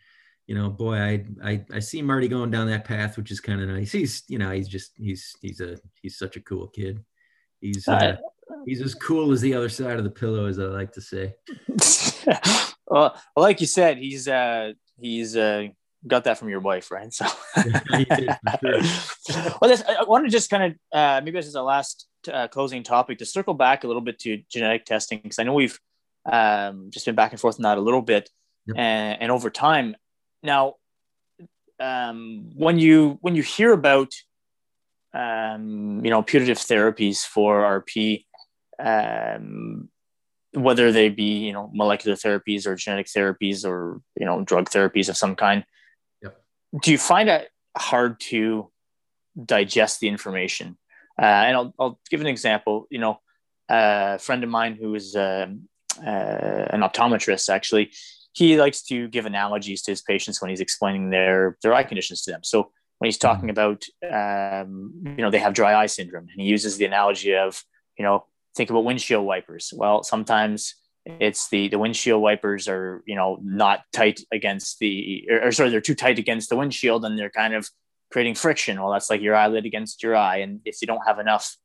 you know, boy, I, I, I see Marty going down that path, which is kind of nice. He's, you know, he's just, he's, he's a, he's such a cool kid. He's, uh, He's as cool as the other side of the pillow, as I like to say. well, like you said, he's uh, he's uh, got that from your wife, right? So, did, sure. well, this, I want to just kind of uh, maybe this is a last uh, closing topic to circle back a little bit to genetic testing because I know we've um, just been back and forth on that a little bit, yep. and, and over time. Now, um, when you when you hear about um, you know putative therapies for RP, um, whether they be you know molecular therapies or genetic therapies or you know drug therapies of some kind. Do you find it hard to digest the information? Uh, and I'll, I'll give an example. You know, a friend of mine who is um, uh, an optometrist actually, he likes to give analogies to his patients when he's explaining their their eye conditions to them. So when he's talking mm-hmm. about, um, you know, they have dry eye syndrome, and he uses the analogy of, you know, think about windshield wipers. Well, sometimes it's the the windshield wipers are you know not tight against the or, or, sorry they're too tight against the windshield and they're kind of creating friction. Well that's like your eyelid against your eye. And if you don't have enough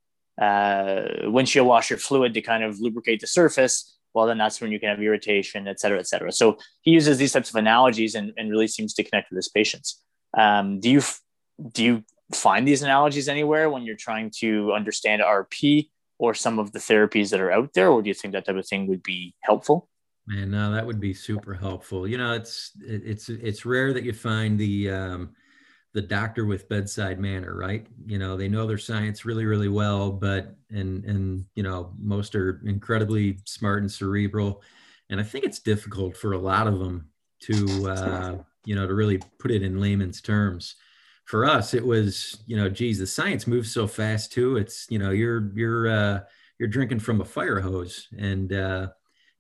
uh, windshield washer fluid to kind of lubricate the surface well then that's when you can have irritation et cetera et cetera. So he uses these types of analogies and, and really seems to connect with his patients. Um, do you do you find these analogies anywhere when you're trying to understand rp or some of the therapies that are out there or do you think that type of thing would be helpful? Man no that would be super helpful. You know it's it's it's rare that you find the um, the doctor with bedside manner right? You know they know their science really really well but and and you know most are incredibly smart and cerebral. And i think it's difficult for a lot of them to uh, you know to really put it in layman's terms for us it was you know geez the science moves so fast too. It's you know you're you're uh you're drinking from a fire hose. And uh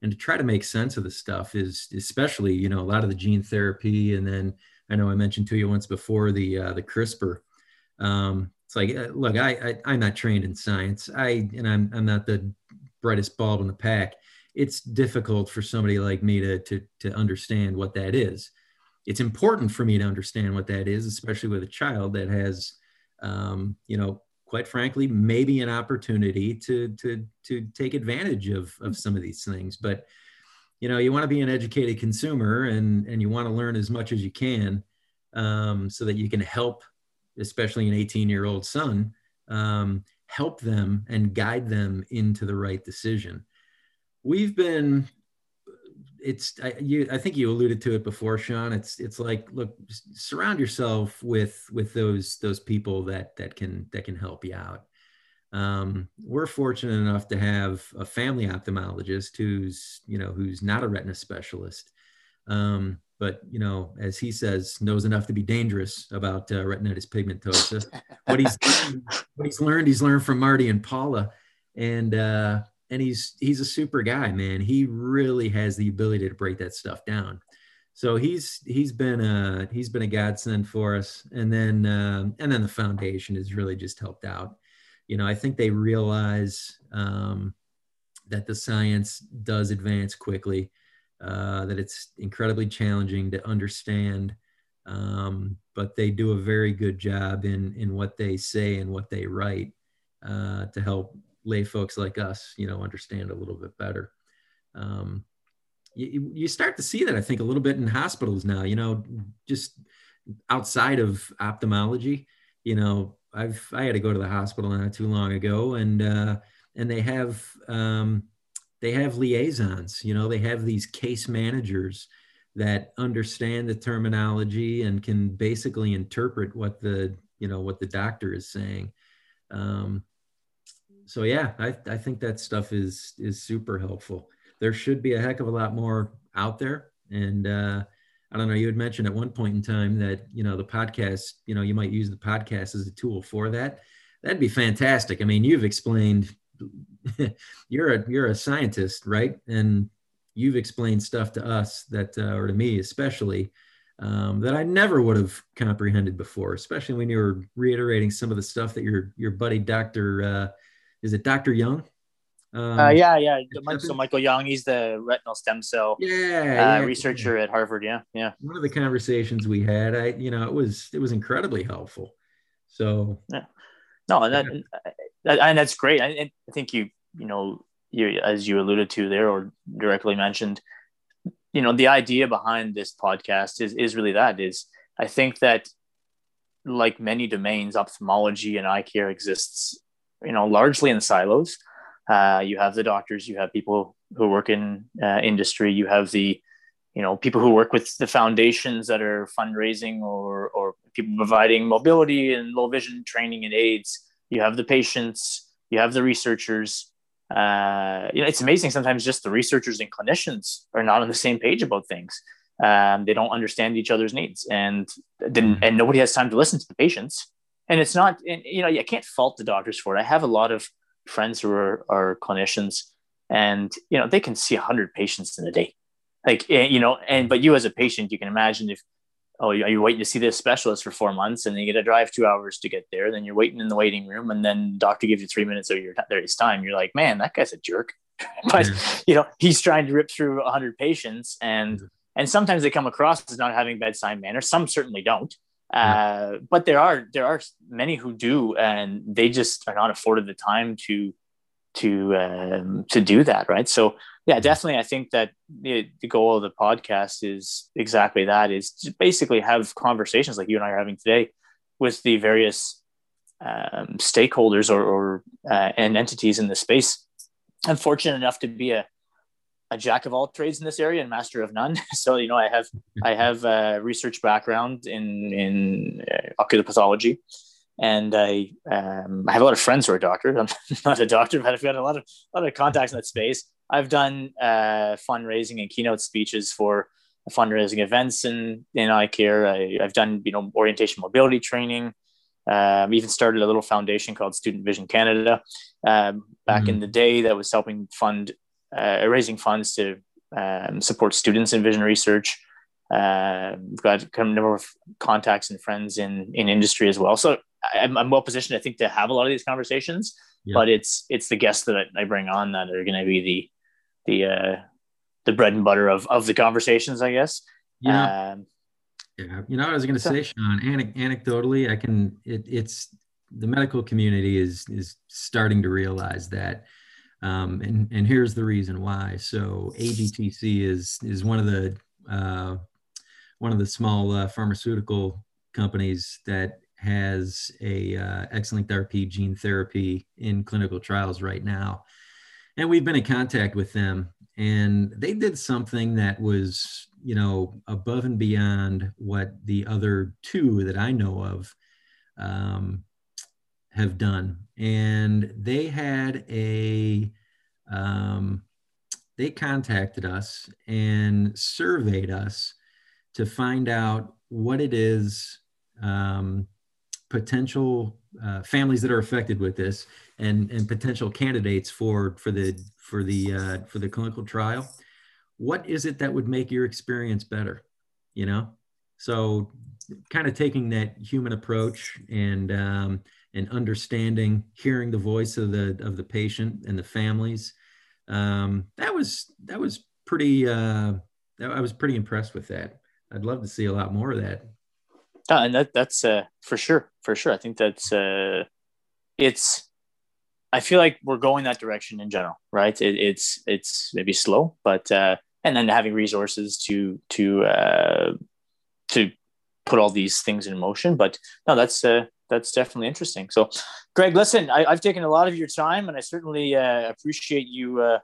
and to try to make sense of the stuff is especially you know a lot of the gene therapy. And then i know i mentioned to you once before the uh the crispr. Um it's like uh, look I, I i'm not trained in science. I and i'm i'm not the brightest bulb in the pack. It's difficult for somebody like me to to to understand what that is it's important for me to understand what that is, especially with a child that has, um, you know, quite frankly, maybe an opportunity to to to take advantage of of some of these things. But you know, you want to be an educated consumer, and and you want to learn as much as you can, um, so that you can help, especially an 18 year old son, um, help them and guide them into the right decision. We've been it's I, you, I think you alluded to it before, Sean. It's it's like look, surround yourself with with those those people that that can that can help you out. Um, we're fortunate enough to have a family ophthalmologist who's you know who's not a retina specialist, um, but you know as he says knows enough to be dangerous about uh, retinitis pigmentosa. what he's what he's learned, he's learned from Marty and Paula, and uh, and he's he's a super guy, man. He really has the ability to break that stuff down. So he's he's been a he's been a godsend for us, and then um, and then the foundation has really just helped out. You know, I think they realize um, that the science does advance quickly, uh, that it's incredibly challenging to understand, um, but they do a very good job in in what they say and what they write uh, to help lay folks like us, you know, understand a little bit better. Um, you, you start to see that, I think, a little bit in hospitals now, you know, just outside of ophthalmology, you know, I've, I had to go to the hospital not too long ago and, uh, and they have, um, they have liaisons, you know, they have these case managers that understand the terminology and can basically interpret what the, you know, what the doctor is saying. Um, so yeah, I, I think that stuff is is super helpful. There should be a heck of a lot more out there. And uh, I don't know, you had mentioned at one point in time that, you know, the podcast, you know, you might use the podcast as a tool for that. That'd be fantastic. I mean, you've explained you're a you're a scientist, right? And you've explained stuff to us that uh, or to me especially um, that I never would have comprehended before, especially when you were reiterating some of the stuff that your your buddy Dr. Uh, is it Dr. Young? Um, uh, yeah, yeah. So Michael Young, he's the retinal stem cell yeah, uh, yeah researcher yeah. at Harvard. Yeah, yeah. One of the conversations we had, I you know, it was it was incredibly helpful. So yeah. no, and that, that and that's great. I, I think you you know you as you alluded to there or directly mentioned, you know, the idea behind this podcast is is really that is I think that like many domains, ophthalmology and eye care exists you know largely in silos. Uh, you have the doctors, you have people who work in uh, industry, you have the you know people who work with the foundations that are fundraising or or people providing mobility and low vision training and aids. You have the patients, you have the researchers. Uh, you know, it's amazing sometimes just the researchers and clinicians are not on the same page about things. Um, they don't understand each other's needs, and then mm-hmm. and nobody has time to listen to the patients and it's not, and, you know, you can't fault the doctors for it. I have a lot of friends who are, are clinicians and, you know, they can see hundred patients in a day. Like, eh, you know, and, but you as a patient, you can imagine if, oh, are you waiting to see this specialist for four months and then you get to drive two hours to get there. Then you're waiting in the waiting room and then doctor gives you three minutes of your there's time. You're like, man, that guy's a jerk. but you know, he's trying to rip through hundred patients and, and sometimes they come across as not having bedside manner. Some certainly don't. Uh, but there are there are many who do, and they just are not afforded the time to to um, to do that, right? So yeah, definitely, I think that the, the goal of the podcast is exactly that: is to basically have conversations like you and I are having today with the various um, stakeholders or, or uh, and entities in the space. I'm fortunate enough to be a a jack of all trades in this area and master of none. So you know, I have I have a research background in in uh, ocular pathology, and I um, I have a lot of friends who are doctors. I'm not a doctor, but I've got a lot of a lot of contacts in that space. I've done uh, fundraising and keynote speeches for fundraising events in in eye care. I, have done you know orientation mobility training. Um, even started a little foundation called Student Vision Canada um, back mm-hmm. in the day that was helping fund uh, raising funds to um, support students in vision research. Uh, we've got a number of contacts and friends in in industry as well. So I'm, I'm well positioned, I think, to have a lot of these conversations. Yeah. But it's it's the guests that I bring on that are going to be the the uh, the bread and butter of of the conversations, I guess. Yeah. Um, yeah. You know, I was going to so, say, Sean. anecdotally, I can. It, it's the medical community is is starting to realize that um, and, and here's the reason why. So AGTC is is one of the uh, one of the small uh, pharmaceutical companies that has a uh, X-linked RP gene therapy in clinical trials right now, and we've been in contact with them. And they did something that was, you know, above and beyond what the other two that I know of um, have done. And they had a, um, they contacted us and surveyed us to find out what it is um, potential uh, families that are affected with this and, and potential candidates for, for the, for the, uh, for the clinical trial. What is it that would make your experience better? You know, so kind of taking that human approach and um, and understanding, hearing the voice of the of the patient and the families. Um, that was that was pretty. Uh, I was pretty impressed with that. I'd love to see a lot more of that. Uh, and that that's uh, for sure, for sure. I think that's uh, it's. I feel like we're going that direction in general, right? It, it's it's maybe slow, but uh, and then having resources to to uh, to put all these things in motion. But no, that's uh, that's definitely interesting. So, Greg, listen, I, have taken a lot of your time, and I certainly uh, appreciate you uh,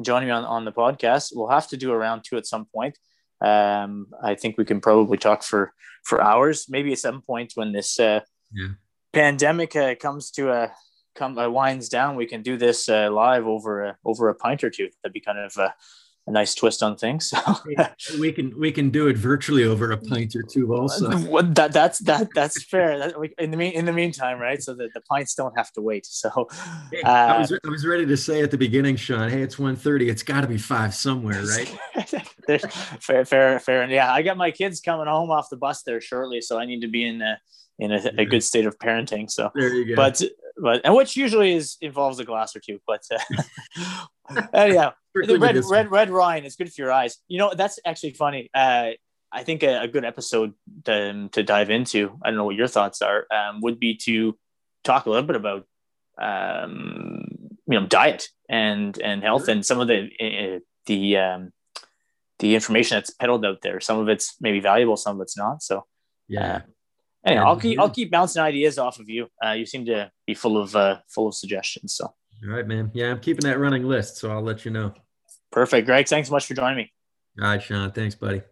joining me on, on the podcast. We'll have to do a round two at some point. Um, I think we can probably talk for for hours. Maybe at some point when this uh, yeah. pandemic uh, comes to a come uh, winds down, we can do this uh, live over a, over a pint or two. That'd be kind of a nice twist on things. So we can we can do it virtually over a pint or two also. that that's that that's fair. That, in the mean in the meantime, right? So that the pints don't have to wait. So uh, I was I was ready to say at the beginning, Sean. Hey, it's 1.30. It's got to be five somewhere, right? fair, fair, fair. And yeah, I got my kids coming home off the bus there shortly, so I need to be in a in a, a good state of parenting. So there you go. But but and which usually is involves a glass or two. But uh, anyhow, the red red red wine is good for your eyes. You know that's actually funny. Uh, I think a, a, good episode to, to dive into. I don't know what your thoughts are. Um, would be to talk a little bit about um, you know diet and and health and some of the uh, the um, the information that's peddled out there. Some of it's maybe valuable, some of it's not. So yeah. Uh, Anyway, I'll keep I'll keep bouncing ideas off of you. Uh, you seem to be full of uh, full of suggestions. So. All right, man. Yeah, I'm keeping that running list, so I'll let you know. Perfect, Greg. Thanks so much for joining me. All right, Sean. Thanks, buddy.